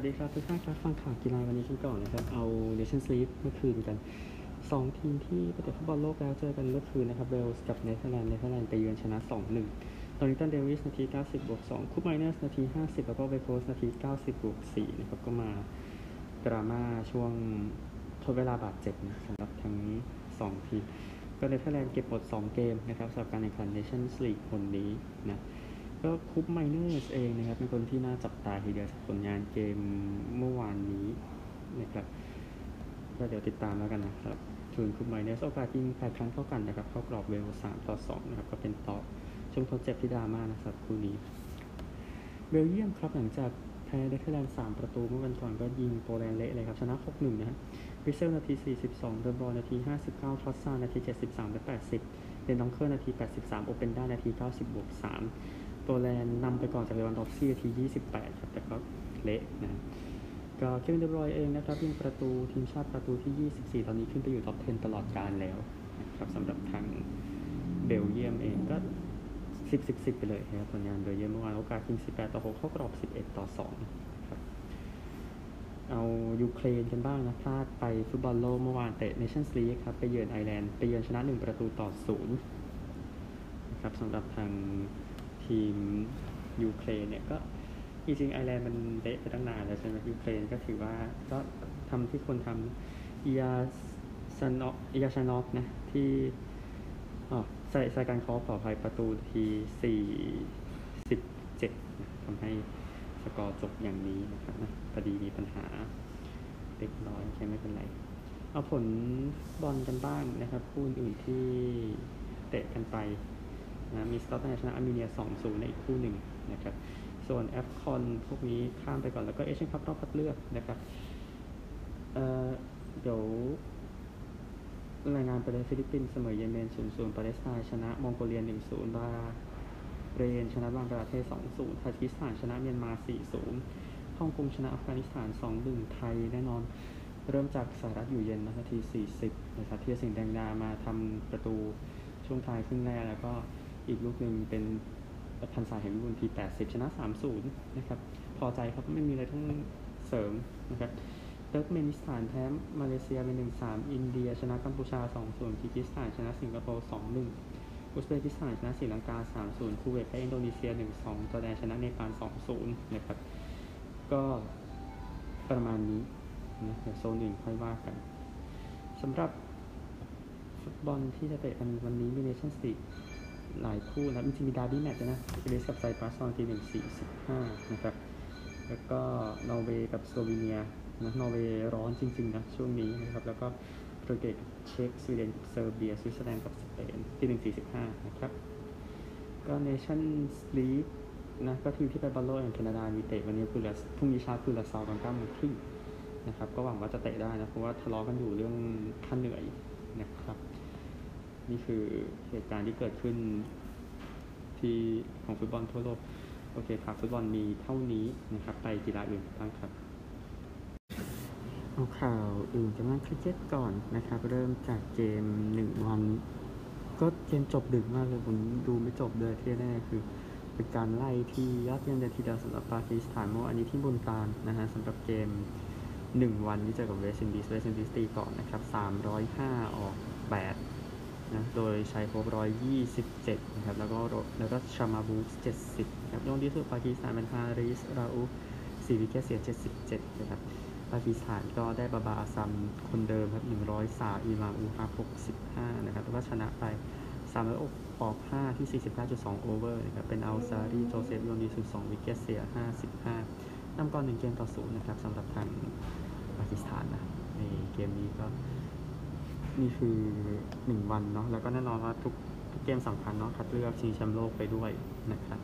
วัสดีครับทุกท่านครับฟังข่าวกีฬาวันนี้กันก่อนนะครับ เอาเนชั่นส์ลีกเมื่อคืนกัน 2 ทีมที่ไปเตะฟุตบอลโลกแล้วเจอกันเมื่อคืนนะครับเวลส์กับเนเธอร์แลนด์เนเธอร์แลนด์ไปเยือนชนะ 2-1นอร์ริงตันเดวิสนาที 90บวก2คูปไมเนอร์สนาที 50 แล้วก็เวกฮอร์สต์นาที 90บวก4นะครับก็มาดราม่าช่วงทดเวลาบาดเจ็บนะสำหรับทั้ง 2 ทีมก็เนเธอร์แลนด์เก็บหมด 2 เกมนะครับสำหรับการแข่งขันเนชั่นส์ลีกหนนี้นะ ก็คูปไมเนอร์สเองนะครับ เป็นคนที่น่าจับตาทีเดียวผลงานเกมเมื่อวานนี้นะครับก็เดี๋ยวติดตามแล้วกันนะครับเทินคูปไมเนอร์สโอกาสยิง8ครั้งเท่ากันนะครับ เข้ากรอบเวลส์3ต่อ2นะครับ ก็เป็นต่อช่วงทดเจ็บที่ดราม่านะครับคู่นี้ เบลเยียมครับ หลังจากแพ้เนเธอร์แลนด์3ประตูเมื่อวันก่อนก็ยิงโปแลนด์เละเลยครับ ชนะ 6-1 นะฮะวิตเซลนาที 42 เดอบรอยน์นาที 59ทรอสซาร์นาที 73 และ 80เดนดองเคอร์นาที 83 โอเปนด้านาที 90บวก3 โปแลนด์นำไปก่อนจากเลวานดอฟสกี้นาที 28 ครับ แต่ก็เละนะก็เควินเดอบรอยน์เองนะครับยิงประตูทีมชาติประตูที่ 24 ตอนนี้ขึ้นไปอยู่ท็อป 10 ตลอดกาลแล้วนะครับสำหรับทางเบลเยียมเองก็ 10 10 10 ไปเลยนะครับผลงานเบลเยียมเมื่อวานโอกาสยิง18 ต่อ 6 เข้ากรอบ 11 ต่อ 2 ครับ เอายูเครนกันบ้างนะพลาดไปฟุตบอลโลกเมื่อวานเตะเนชั่นส์ลีกครับ ไปเยือนไอร์แลนด์ ไปเยือนชนะ 1 ประตูต่อ 0 นะครับสำหรับทาง ทีมยูเครนเนี่ยก็จริงๆไอร์แลนด์มันเละไปตั้งนานแล้วใช่ไหมยูเครนก็ถือว่าก็ทำที่คนทำอียาซานออียาชานอฟนะที่อ๋อใส่ใส่การคอปขออภัยประตูทีสี่สิบเจ็ดทำให้สกอร์จบอย่างนี้นะครับนะพอดีมีปัญหาเล็กน้อยแค่ไม่เป็นไร เอาผลบอลกันบ้างนะครับ คู่อื่นที่เตะกันไป นะมีสกอตแลนด์ชนะอาร์เมเนีย 2-0 ในอีกคู่หนึ่งนะครับ ส่วน AFCON พวกนี้ข้ามไปก่อนแล้วก็เอเชียนคัพรอบคัดเลือกนะครับเอ่อเดี๋ยวรายงานไปเลยฟิลิปปินส์เสมอเยเมน 0-0 ปาเลสไตน์ชนะมองโกเลีย 1-0 บาห์เรนชนะบังกลาเทศ 2-0 ทาจิกิสถานชนะเมียนมา 4-0 ฮ่องกงชนะอัฟกานิสถาน 2-1 ไทยแน่นอน เริ่มจากสารัช อยู่เย็นนาที 40 นะครับธีรศิลป์แดงดามาทำประตูช่วงท้ายครึ่งแรกแล้วก็ อีกลูกหนึ่งเป็นพรรษา เหมวิบูลย์ที80ชนะ3-0นะครับ พอใจครับไม่มีอะไรต้องเสริมนะครับเติร์กเมนิสถานแพ้มาเลเซียเป็น1-3อินเดีย ชนะกัมพูชา2-0คีร์กีซสถานชนะสิงคโปร์2-1อุซเบกิสถานชนะศรีลังกา3-0คูเวตแพ้อินโดนีเซีย1-2จอร์แดนชนะเนปาล2-0นะครับ ก็ประมาณนี้นะเดี๋ยวโซนอื่นค่อยว่ากันสำหรับฟุตบอลที่จะเตะกันวันนี้มีเนชั่นส์ลีก หลายคู่นะจริงๆมีดาร์บี้แมตช์นะอิตาลีกับไซปรัสตอนทีหนึ่งสี่สิบห้านะครับ แล้วก็นอร์เวย์กับสโลวีเนียนะนอร์เวย์ร้อนจริงๆนะช่วงนี้นะครับ แล้วก็โปรตุเกสเช็กสวีเดนเซอร์เบียสวิตเซอร์แลนด์กับสเปนที่หนึ่งสี่สิบห้านะครับก็เนชั่นส์ลีกนะก็ทีมที่ไปบอลโลกอย่างแคนาดามีเตะวันนี้คือละพรุ่งนี้เช้าคูราเซากันเก้าโมงครึ่งนะครับ ก็หวังว่าจะเตะได้นะ เพราะว่าทะเลาะกันอยู่เรื่องค่าเหนื่อยนะครับ นี่คือเหตุการณ์ที่เกิดขึ้นที่ของฟุตบอลทั่วโลก โอเคครับฟุตบอลมีเท่านี้นะครับ ไปกีฬาอื่นบ้างครับเอาข่าวอื่นกันบ้างคริกเก็ตก่อนนะครับ เริ่มจากเกมหนึ่งวัน ก็เกมจบดึกมากเลยผมดูไม่จบเลยที่แน่คือเป็นการไล่ที่ยอดเยี่ยมเลยทีเดียวสำหรับปากีสถานเมื่อวานนี้ที่มุลตานนะฮะสำหรับเกม1วันที่เจอกับเวสต์อินดีสเวสต์อินดีสตีก่อนนะครับ305ออก8 นะโดยใช้ครบ127นะครับแล้วก็แล้วก็ชามาบูส70ครับยอดที่สุดปากีสถานเป็นฮาริสราอู4วิกเกตเสีย77นะครับปากีสถานก็ได้บาบาอาซัมคนเดิมครับ103อีมาอูฮา65นะครับแล้วก็ชนะไป300อยอก5ที่49.2โอเวอร์นะครับเป็นอัลซารีโจเซฟยอนดีสุด2วิกเกตเสีย55นำก่อน1เกมต่อ0นะครับสำหรับทางปากีสถานนะในเกมนี้ก็ นี่คือ1วันเนาะแล้วก็แน่นอนว่าทุกทุกเกมสำคัญเนาะคัดเลือกชิงแชมป์โลกไปด้วยนะครับ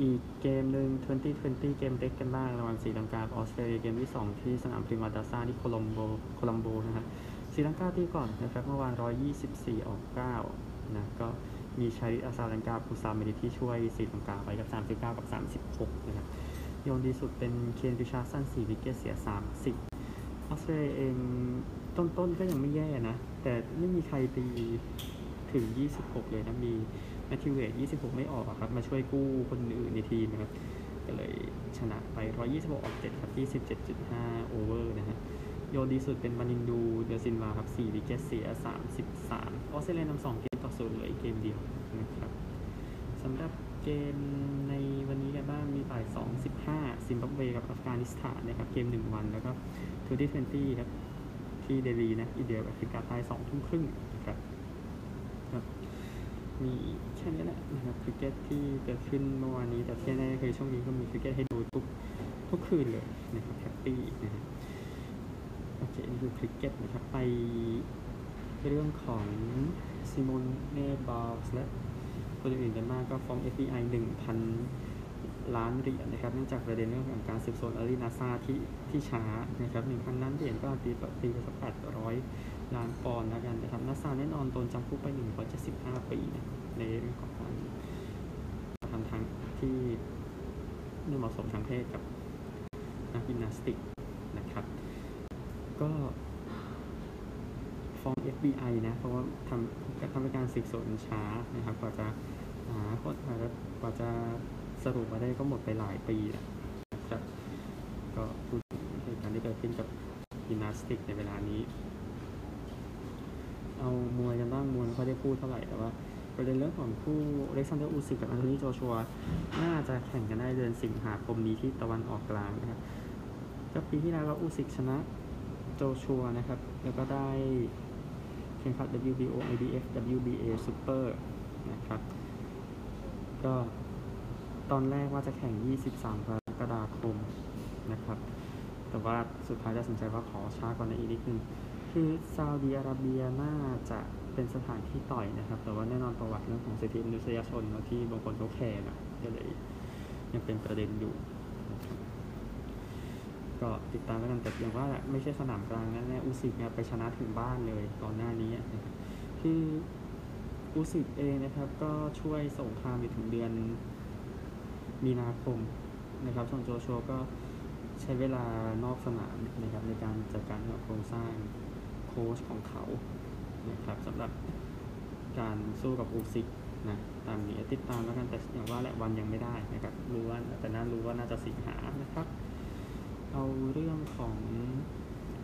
อีกเกมหนึ่ง2020 เกมเด็กกันบ้างระหว่างศรีลังกาออสเตรเลียเกมที่ 2 ที่สนามพริมาดาซ่าที่โคลัมโบโคลัมโบนะครับสีลังกาที่ก่อนนะครับเมื่อวาน 124 ออก 9 นะก็มีชาริอาซาลังกาปูซาเมดิที่ช่วยศรีลังกาไปกับ 39 กับ 36 นะครับโยนดีสุดเป็นเคนริชาร์สัน4วิกเกตเสีย 30 ออสเตรเลียเองต้นๆก็ยังไม่แย่นะ แต่ไม่มีใครตีถึง 26 เลยนะ มีแมทธิวเวต26 ไม่ออกครับ มาช่วยกู้คนอื่นในทีมนะครับ ก็เลยชนะไป 126 ออก 7 ครับ27.5 over นะฮะ โยนดีสุดเป็นวานินดูเด ซิลวาครับ4 wicket เสีย 33 ออสเตรเลียนำ2เกมต่อศูนย์เหลืออีกเกมเดียวนะครับสำหรับเกมในวันนี้กันบ้าง บ่าย2 15ซิมบับเวกับอัฟกานิสถานนะครับเกม 1 วันแล้วก็2020ครับที่เดลีนะอินเดียแอฟริกาใต้2ทุ่มครึ่งนะครับมีแค่นี้แหละนะครับคริกเก็ตที่เกิดขึ้นเมื่อวานนี้แต่ที่แน่คือช่วงนี้ก็มีคริกเก็ตให้ดูทุกทุกคืนเลยนะครับ happy นะฮะโอเคนี่คือคริกเก็ตนะครับไปเรื่องของซิมอนเน่บาลส์และคนอื่นๆกันมากก็ฟ้อง FBI 1,000 ล้านเหรียญนะครับเนื่องจากประเด็นเรื่องของการสืบสวนอารีนาซาที่ที่ช้านะครับ1,000ล้านเหรียญก็ตีตีไปสัก800ล้านปอนด์แล้วกันนะครับนาซาแน่นอนโดนจำคุกไป175ปีนะในเรื่องของการทำทางที่ไม่เหมาะสมทางเพศกับนักยิมนาสติกนะครับ ก็ฟ้อง FBI นะ เพราะว่าทำทำการสืบสวนช้านะครับกว่าจะหาคนกว่าจะกว่าจะ สรุปมาได้ก็หมดไปหลายปีนะครับก็พูดถึงเหตุการณ์ที่เกิดขึ้นกับยิมนาสติกในเวลานี้ เอามวยกันบ้างมวยไม่ค่อยได้พูดเท่าไหร่แต่ว่าประเด็นเรื่องของคู่โอเล็กซานเดอร์อูซิกกับแอนโทนีโจชัวน่าจะแข่งกันได้เดือนสิงหาคมนี้ที่ตะวันออกกลางนะครับก็ปีที่แล้วก็อูซิกชนะโจชัวนะครับ แล้วก็ได้แข่งขัน WBO IBF WBA Super นะครับ ก็ ตอนแรกว่าจะแข่ง 23 กรกฎาคมนะครับ แต่ว่าสุดท้ายตัดสินใจว่าขอช้ากว่านั้นอีกนิดนึง คือซาอุดีอาระเบียน่าจะเป็นสถานที่ต่อยนะครับ แต่ว่าแน่นอนประวัติเรื่องของสิทธิมนุษยชนเนอะที่บางคนเขาแคร์นะก็เลยยังเป็นประเด็นอยู่ก็ติดตามกันแต่อย่างว่าไม่ใช่สนามกลางแน่ๆอุซิกเนี่ยไปชนะถึงบ้านเลยก่อนหน้านี้คืออุซิกเองนะครับก็ช่วยส่งครามไปถึงเดือน มีนาคมนะครับส่วนโจชัวก็ใช้เวลานอกสนามนะครับในการจัดการกับโครงสร้างโค้ชของเขานะครับสำหรับการสู้กับอูซิกนะตามนี้ติดตามแล้วกันแต่อย่างว่าแหละวันยังไม่ได้นะครับรู้ว่าแต่น่ารู้ว่าน่าจะสิงหานะครับ เอาเรื่องของ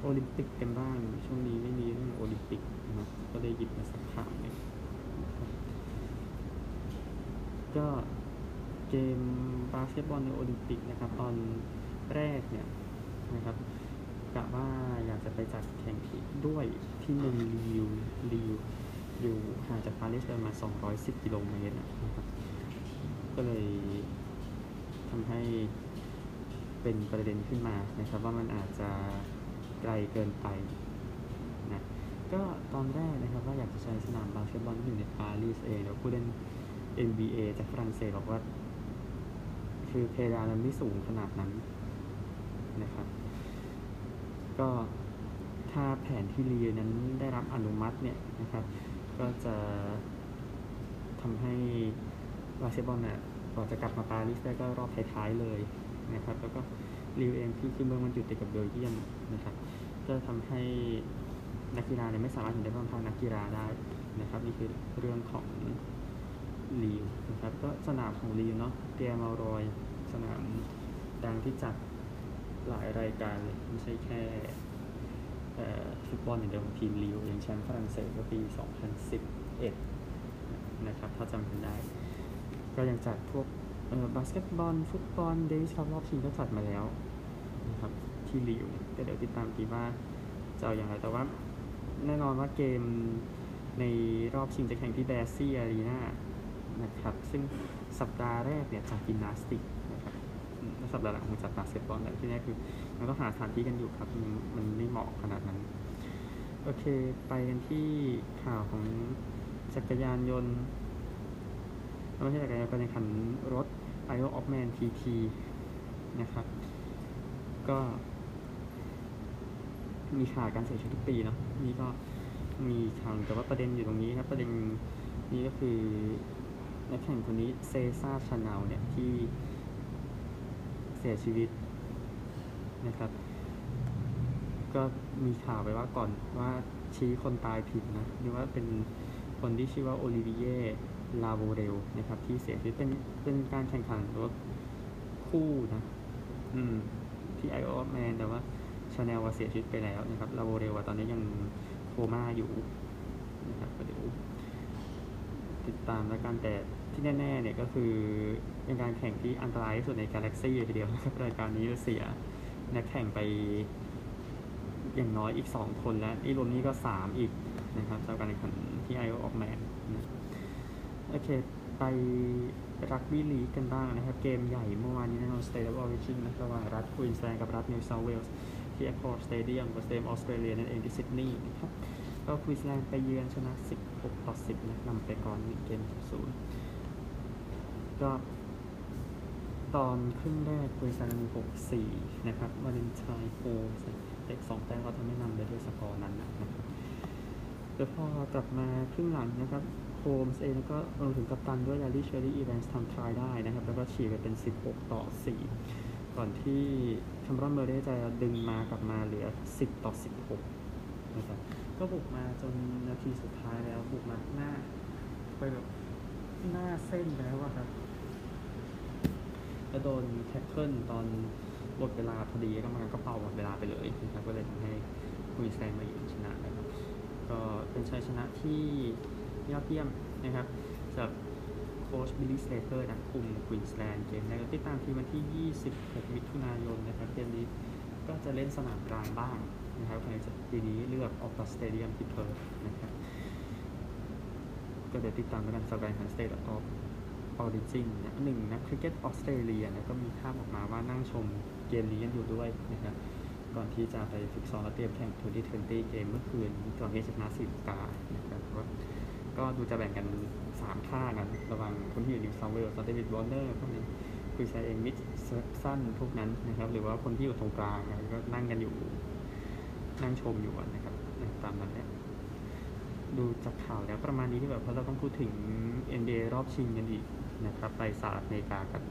โอลิมปิกกันบ้างช่วงนี้ไม่มีเรื่องโอลิมปิกนะครับก็เลยหยิบมาสักข่าวนึงนะก็ เกมบาสเกตบอลในโอลิมปิกนะครับ ตอนแรกเนี่ยนะครับกะว่าอยากจะไปจัดแข่งที่ด้วยที่เมืองลิวลิวอยู่ห่างจากปารีสประมาณ 210 กิโลเมตรนะครับ ก็เลยทำให้เป็นประเด็นขึ้นมานะครับ ว่ามันอาจจะไกลเกินไปนะก็ตอนแรกนะครับว่าอยากจะใช้สนามบาสเกตบอลที่อยู่ในปารีสเองแล้วผู้เล่น NBA จากฝรั่งเศสบอกว่า คือเพดานมันไม่สูงขนาดนั้นนะครับ ก็ถ้าแผนที่รีนั้นได้รับอนุมัติเนี่ยนะครับ ก็จะทำให้บาเกตบอลเนี่ยก่อนจะกลับมาปารีสได้ก็รอบท้ายๆเลยนะครับ แล้วก็รีวเองที่คือเมืองมันอยู่ติดกับเบลเยียมนะครับก็ทำให้นักกีฬาเนี่ยไม่สามารถเห็นได้บ้างทางนักกีฬาได้นะครับ นี่คือเรื่องของ ลีวนะครับก็สนามของลีวเนาะเตียมารอยสนามดังที่จัดหลายรายการเลยไม่ใช่แค่ฟุตบอลอย่างเดียวทีมลีวอย่างแชมป์ฝรั่งเศสก็ปี 2011 นะครับ ถ้าจำกันได้ ก็ยังจัดพวกบาสเกตบอล ฟุตบอลเดวิสคัพรอบชิงก็จัดมาแล้วนะครับที่ลีลล์ก็เดี๋ยวติดตามกันว่าจะเอาอย่างไรแต่ว่าแน่นอนว่าเกมในรอบชิงจะแข่งที่แบร์ซี่อารีนา นะครับซึ่งสัปดาห์แรกเนี่ยจัดยิมนาสติกนะครับแล้วสัปดาห์หลังคงจัดบาสเกตบอลแต่ที่นี่คือมันต้องหาสถานที่กันอยู่ครับมันมันไม่เหมาะขนาดนั้น โอเคไปกันที่ข่าวของจักรยานยนต์ไม่ใช่จักรยานยนต์การแข่งขันรถ Isle of Man TT นะครับ ก็มีข่าวการเสียชีวิตทุกปีเนาะนี่ก็มีข่าวแต่ว่าประเด็นอยู่ตรงนี้ครับประเด็นนี้ก็คือ นักแข่งคนนี้เซซ่าชาแนลเนี่ยที่เสียชีวิตนะครับ ก็มีข่าวไปว่าก่อนว่าชี้คนตายผิดนะหรือว่าเป็นคนที่ชื่อว่าโอลิวิเยร์ ลาโวเรลนะครับ ที่เสียชีวิตเป็นเป็นการแข่งขันรถคู่นะ อืม ที่ไอล์ออฟแมนแต่ว่าชาแนลว่าเสียชีวิตไปแล้วนะครับลาโวเรลว่าตอนนี้ยังโคม่าอยู่นะครับเดี๋ยว ติดตามแล้วกันแต่ที่แน่ๆเนี่ยก็คือเป็นการแข่งที่อันตรายที่สุดในกาแล็กซี่ทีเดียวนะครับรายการนี้เสียนักแข่งไปอย่างน้อยอีก 2 คนแล้วอีรวมนี้ก็ 3 อีกนะครับสำหรับการแข่งขันที่ Isle of Man นะโอเค ไปรักบี้ลีกกันบ้างนะครับ เกมใหญ่เมื่อวานนี้นะครับ State of Origin นะระหว่างรัฐควีนสแลนด์กับรัฐนิวเซาท์เวลส์ที่ Accor Stadium กับ Stadium Australia นั่นเองที่ซิดนีย์นะครับ ก็ควีนส์แลนด์ไปเยือนชนะ 16 ต่อ 10นะนำไปก่อน1เกมศูนย์ก็ตอนครึ่งแรกควีนส์แลนด์มี6 4 นะครับวาเลนไทน์โฮล์มส์ เตะ2แต้มก็ทำให้นำได้ด้วยสกอร์นั้นนะครับแล้วพอกลับมาครึ่งหลังนะครับโฮล์มส์เองแล้วก็รวมถึงกัปตันด้วยเดลี่เชอร์รี่อีแวนส์ทำ try ได้นะครับ แล้วก็ฉีกไปเป็น 16 ต่อ 4 ก่อนที่คาเมรอนเมอร์เรย์จะดึงมากลับมาเหลือ 10 ต่อ 16 นะครับ ก็บุกมาจนนาทีสุดท้ายแล้ว บุกมาหน้า ไปแบบหน้าเส้นแล้วอะครับแล้วโดน tackle ตอนหมดเวลาพอดีก็มันก็เป่าหมดเวลาไปเลยนะครับก็เลยทำให้ควีนสแลนด์มาอยู่ชนะนะครับ ก็เป็นชัยชนะที่ยอดเยี่ยมนะครับสำหรับโค้ชบิลลี่สเลเตอร์นะคุมควีนสแลนด์เกมแรกติดตามเกมวันที่ 26 มิถุนายนนะครับเกมนี้ก็จะเล่นสนามกลางบ้าง นะครับภายในปีนี้เลือก Optus Stadium ที่เพิร์ธนะครับก็เดี๋ยวติดตามกันสำหรับการแข่ง State of Origin นะหนึ่งนักคริกเก็ตออสเตรเลียนะก็มีภาพออกมาว่านั่งชมเกมนี้กันอยู่ด้วยนะครับก่อนที่จะไปฝึกซ้อมและเตรียมแข่ง2020 เกมเมื่อคืนก่อนที่จะชนะศรีลังกานะครับก็ก็ดูจะแบ่งกัน3ข้ากัน ระหว่างคนที่อยู่นิวเซาท์เวลส์เดวิดวอร์เนอร์พวกนี้คุยชายเองมิชสั้นพวกนั้นนะครับ หรือว่าคนที่อยู่ตรงกลางก็นั่งกันอยู่ นั่งชมอยู่นะครับตามนั้นแหละดูจากข่าวแล้วประมาณนี้ที่แบบเพราะเราต้องพูดถึง NBA รอบชิงกันอีกนะครับไปสหรัฐอเมริกากัน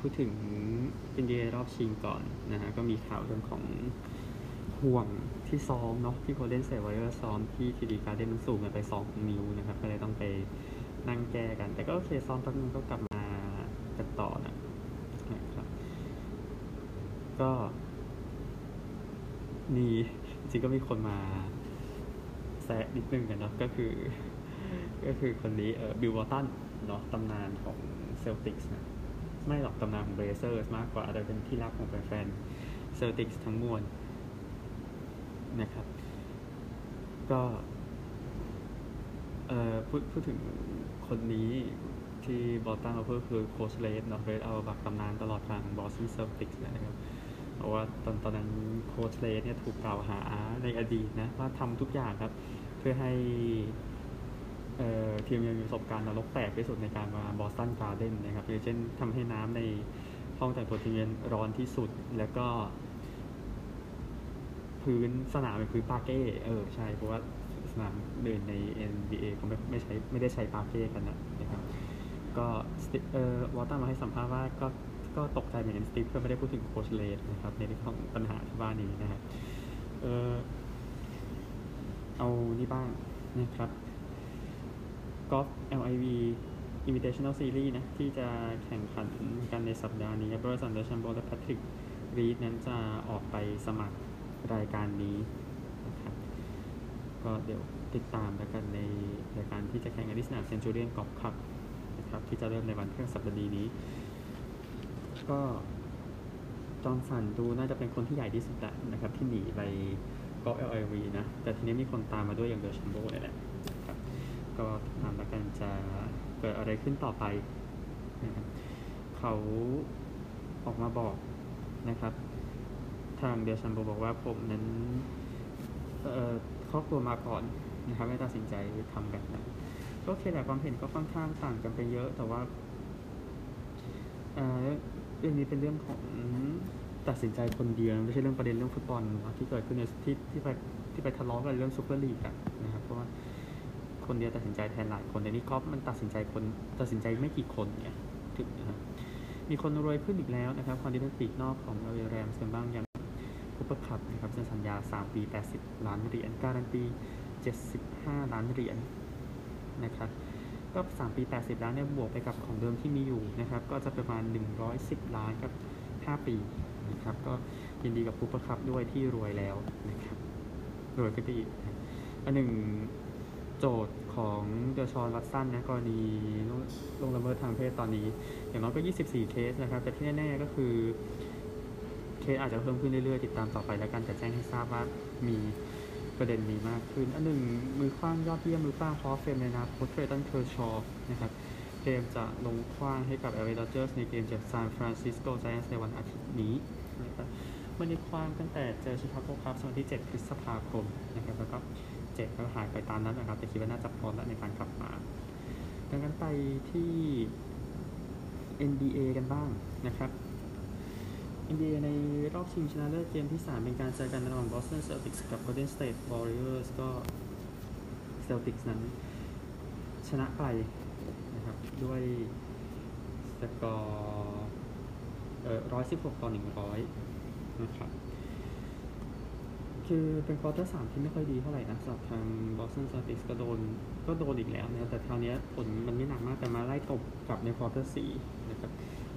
พูดถึง NBA รอบชิงก่อนนะฮะก็มีข่าวเรื่องของห่วงที่ซ้อมเนาะที่โคเดนเซ r ว i เ r ซ้อมที่ทีดีการ์เดนมันสูงกันไป2นิ้วนะครับ ก็เลยต้องไปนั่งแก้กัน แต่ก็โอเคซ้อมแป๊บนึงก็กลับมากันต่อนะนะครับ ก็มี จริงๆก็มีคนมาแซะนิดนึงกันเนาะก็คือ ก็คือคนนี้เออบิลวอลตันเนาะตำนานของเซลติกส์นะไม่หรอกตำนานของเบลเซอร์สมากกว่าแต่เป็นที่รักของแฟนๆเซลติกส์ทั้งมวลนะครับ ก็เอ่อพูดพูดถึงคนนี้ที่บอสตันเอาเพื่อคือโค้ชเรดเนาะเรด เอาเออร์บัคตำนานตลอดกาลบอสตันเซลติกส์นะครับ เพราะว่าตอนตอนนั้นโค้ชเรดเนี่ยถูกกล่าวหาในอดีตนะว่าทำทุกอย่างครับ เพื่อให้เอ่อทีมยังมีประสบการณ์นรกแตกที่สุดในการมาบอสตันการ์เด้นนะครับอย่างเช่นทำให้น้ำในห้องแต่งตัวทีมเยือนร้อนที่สุดแล้วก็ พื้นสนามเป็นพื้นปาเก้เออใช่ เพราะว่าสนามเดินใน NBA เขาไม่ไม่ใช้ไม่ได้ใช้ปาเก้กันนะนะครับก็เอ่อวอตตันมาให้สัมภาษณ์ว่าก็ ก็ตกใจเหมือนกันสตีฟเพื่อไม่ได้พูดถึงโคชเลสนะครับในเรื่องของปัญหาที่ว่านี้นะครับเออเอานี่บ้างนะครับกอล์ฟ LIV Invitational Series นะ ที่จะแข่งขันกันในสัปดาห์นี้ไบรสัน เดอแชมโบและแพทริกรีดนั้นจะออกไปสมัครรายการนี้นะครับก็เดี๋ยวติดตามแล้วกันในรายการที่จะแข่งกันที่สนาม Centurion Golf Club นะครับที่จะเริ่มในวันพฤหัสบดีนี้ ก็จอห์นสันดูน่าจะเป็นคนที่ใหญ่ที่สุดแล้วนะครับ ที่หนีไปกอล์ฟ LIV นะ แต่ทีนี้มีคนตามมาด้วยอย่างเดอแชมโบเลยแหละครับก็ตามแล้วกันจะเกิดอะไรขึ้นต่อไปนะครับเขาออกมาบอกนะครับ ทางเดชันโบบอกว่าผมนั้นเอ่อครอบครัวมาก่อนนะครับไม่ตัดสินใจทำแบบนั้นก็โอเคแหละความเห็นก็ค่อนข้างต่างกันไปเยอะแต่ว่าเอ่อ เรื่องนี้เป็นเรื่องของตัดสินใจคนเดียวไม่ใช่เรื่องประเด็นเรื่องฟุตบอลนะที่เกิดขึ้นในที่ที่ไปที่ไปทะเลาะกันเรื่องซูเปอร์ลีกอะนะครับเพราะว่าคนเดียวตัดสินใจแทนหลายคนในนี้กอล์ฟมันตัดสินใจคนตัดสินใจไม่กี่คนเนี่ยถึงนะครับมีคนรวยขึ้นอีกแล้วนะครับความที่เป็นปีกนอกของแอลเอ แรมส์กันบ้างอย่างคูเปอร์คัปป์นะครับเซ็นสัญญา 3 ปี 80 ล้านเหรียญการันตี 75 ล้านเหรียญนะครับ ก็ 3 ปี 80 ล้านเนี่ยบวกไปกับของเดิมที่มีอยู่นะครับ ก็จะประมาณ 110 ล้านกับ 5 ปีนะครับ ก็ยินดีกับคูเปอร์คัปป์ด้วยที่รวยแล้วนะครับ รวยขึ้นไปอีกอันหนึ่งโจทย์ของเดอชอนวัตสันนะกรณีล่วงละเมิดทางเพศตอนนี้ อย่างน้อยก็ 24 เคสนะครับ แต่ที่แน่ๆก็คือเคสอาจจะเพิ่มขึ้นเรื่อยๆ ติดตามต่อไปแล้วกันแต่แจ้งให้ทราบว่ามี ประเด็นนี้มากขึ้น อันหนึ่งมือขว้างยอดเยี่ยมมือขว้าง Hall of Fame ในอนาคต เคลย์ตันเคอร์ชอว์นะครับเกมจะลงขว้างให้กับ LA Dodgers ในเกมเจอซานฟรานซิสโกไจแอนท์ในวันอาทิตย์นี้นะครับมันได้คว้างตั้งแต่เจอชิคาโกคัพวันที่ 7 พฤษภาคมนะครับแล้วก็เจ็บก็หายไปตามนั้นนะครับ แต่คิดว่าน่าจะพร้อมแล้วในการกลับมา ดังนั้นไปที่ NBA กันบ้างนะครับ NBA ในรอบชิงชนะเลิศเกมที่ 3 เป็นการเจอกันระหว่าง Boston Celtics กับ Golden State Warriors ก็ Celtics นั้น ชนะไปนะครับ ด้วยสกอร์เอ่อ116 ต่อ 100 นะครับคือเป็นควอเตอร์สามที่ไม่ค่อยดีเท่าไหร่นะสำหรับทาง Boston Celtics ก็โดนก็โดนอีกแล้วนะแต่คราวนี้ผลมันไม่หนักมากแต่มาไล่ตบกลับในควอเตอร์สี่นะครับ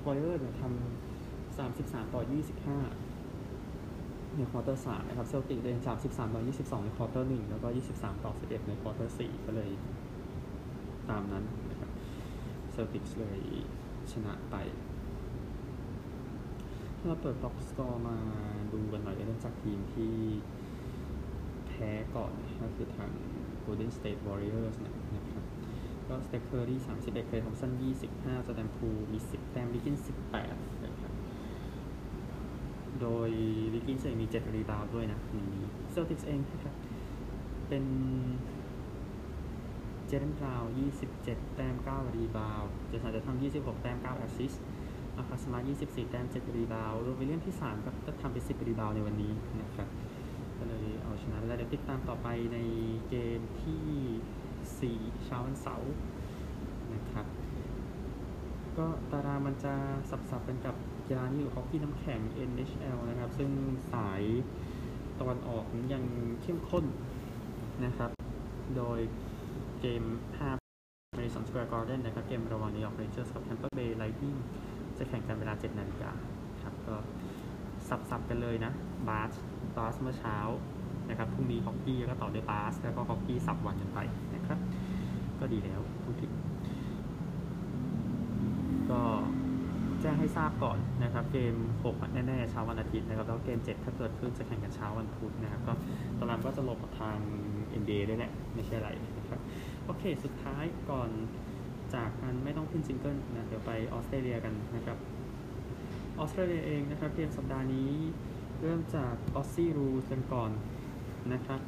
Warriors เนี่ยทำ 33 ต่อ 25 ในควอเตอร์3นะครับเซลติกเอง33 ต่อ 22 ในควอเตอร์1แล้วก็ 23 ต่อ 11 ในควอเตอร์4ก็เลยตามนั้นนะครับเซลติกเลยชนะไปถ้าเราเปิด box score มาดูกันหน่อยเริ่มจากทีมที่แพ้ก่อนก็คือทาง Golden State Warriors นะครับก็สเตฟ เคอร์รี่31เคลย์ ทอมป์สัน25จอร์แดน พูลมี 10 แต้มวิกกินส์18 โดยวิกกินส์เองมี 7 รีบาวด์ด้วยนะในนี้เซลติกส์เองนะครับ เป็นเจเลนบราวน์27 แต้ม 9 รีบาวด์เจสันเททัม26 แต้ม 9 แอสซิสต์มาร์คัสสมาร์ท24 แต้ม 7 รีบาวด์โรเบิร์ตวิลเลียมส์ที่ 3 ก็ทำไป 10 รีบาวด์ในวันนี้นะครับ ก็เลยเอาชนะแล้วเดี๋ยวติดตามต่อไปในเกมที่ 4 เช้าวันเสาร์นะครับ ก็ตารางมันจะสับๆกันกับ กีฬานี้อยู่ฮอกกี้น้ำแข็ง NHL นะครับ ซึ่งสายตะวันออกนั้นยังเข้มข้นนะครับ โดยเกม5 Madison Square Garden นะครับ เกมระหว่าง New York Rangers กับ Tampa Bay Lightning จะแข่งกันเวลา 7 นาฬิกาครับ ก็สับๆกันเลยนะ บาสบาสเมื่อเช้านะครับ พรุ่งนี้ฮอกกี้แล้วก็ต่อด้วยบาส แล้วก็ฮอกกี้สับวันกันไปนะครับ ก็ดีแล้วพูดถึงก็ แจ้งให้ทราบก่อนนะครับ เกม 6 แน่ๆเช้าวันอาทิตย์นะครับ แล้วเกม 7 ถ้าเกิดขึ้นจะแข่งกันเช้าวันพุธนะครับ ก็ตารางก็จะลงกับทาง NBA ด้วยแหละ ไม่ใช่อะไรนะครับ โอเค สุดท้ายก่อนจากกันไม่ต้องขึ้นซิงเกิลนะ เดี๋ยวไปออสเตรเลียกันนะครับ ออสเตรเลียเองนะครับ เกมสัปดาห์นี้ เริ่มจากออสซี่รูกันก่อนนะครับ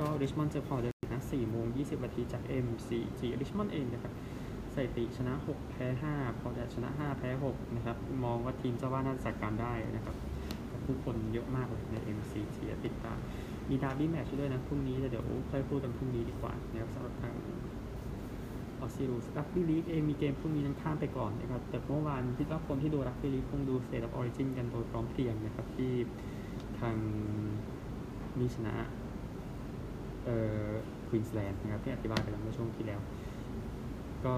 ก็ริชมอนด์เจอพอร์ตแอดิเลดนะ4โมง20นาทีจาก MCG ริชมอนด์เองนะครับ สถิติชนะ 6 แพ้5พอจะชนะ 5 แพ้ 6 นะครับ มองว่าทีมเจ้าว่านน่าจะจัดการได้นะครับ ผู้คนเยอะมากเลยใน MCT ติดตาม มีดาร์บี้แมตช์ด้วยนะพรุ่งนี้แต่เดี๋ยวค่อยพูดกันพรุ่งนี้ดีกว่านะครับสำหรับทางออสซิรูสรักบี้ลีกเองมีเกมพรุ่งนี้นั้นข้ามไปก่อนนะครับ แต่เมื่อวานคิดว่าคนที่ดูรักบี้ลีกคงดู State of Origin กันโดยพร้อมเพรียงนะครับที่ทางมีชนะเอ่อควีนส์แลนด์นะครับที่อธิบายไปแล้วเมื่อช่วงที่แล้ว ก็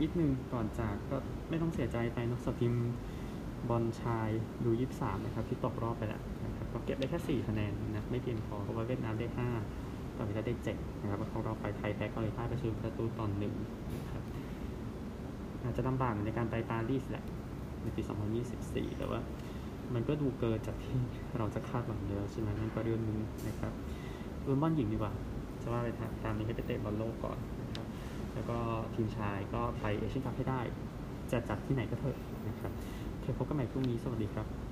อีกนึงก่อนจากก็ไม่ต้องเสียใจไปนะสำหรับทีมบอลชายดูยี่สามนะครับ ที่ตกรอบไปแล้วนะครับก็เก็บได้แค่สี่คะแนนนะไม่เพียงพอเพราะว่าเวียดนามได้ห้าเกาหลีใต้ได้เจ็ดนะครับเข้ารอบไปไทยแพ้เกาหลีใต้ไปศูนย์ประตูต่อหนึ่งนะครับอาจจะลำบากในการไปปารีสแหละในปี 2024 แต่ว่ามันก็ดูเกินจากที่เราจะคาดหวังเยอะใช่ไหมนั่นก็เรื่องนึงนะครับรุ่นบอลหญิงดีกว่า จะว่าไปตามนี้ให้ไปเตะบอลโลกก่อน แล้วก็ทีมชายก็ไปเอเชียนคัพให้ได้จะจัดที่ไหนก็เถอะนะครับเคพบกันใหม่พรุ่งนี้สวัสดีครับ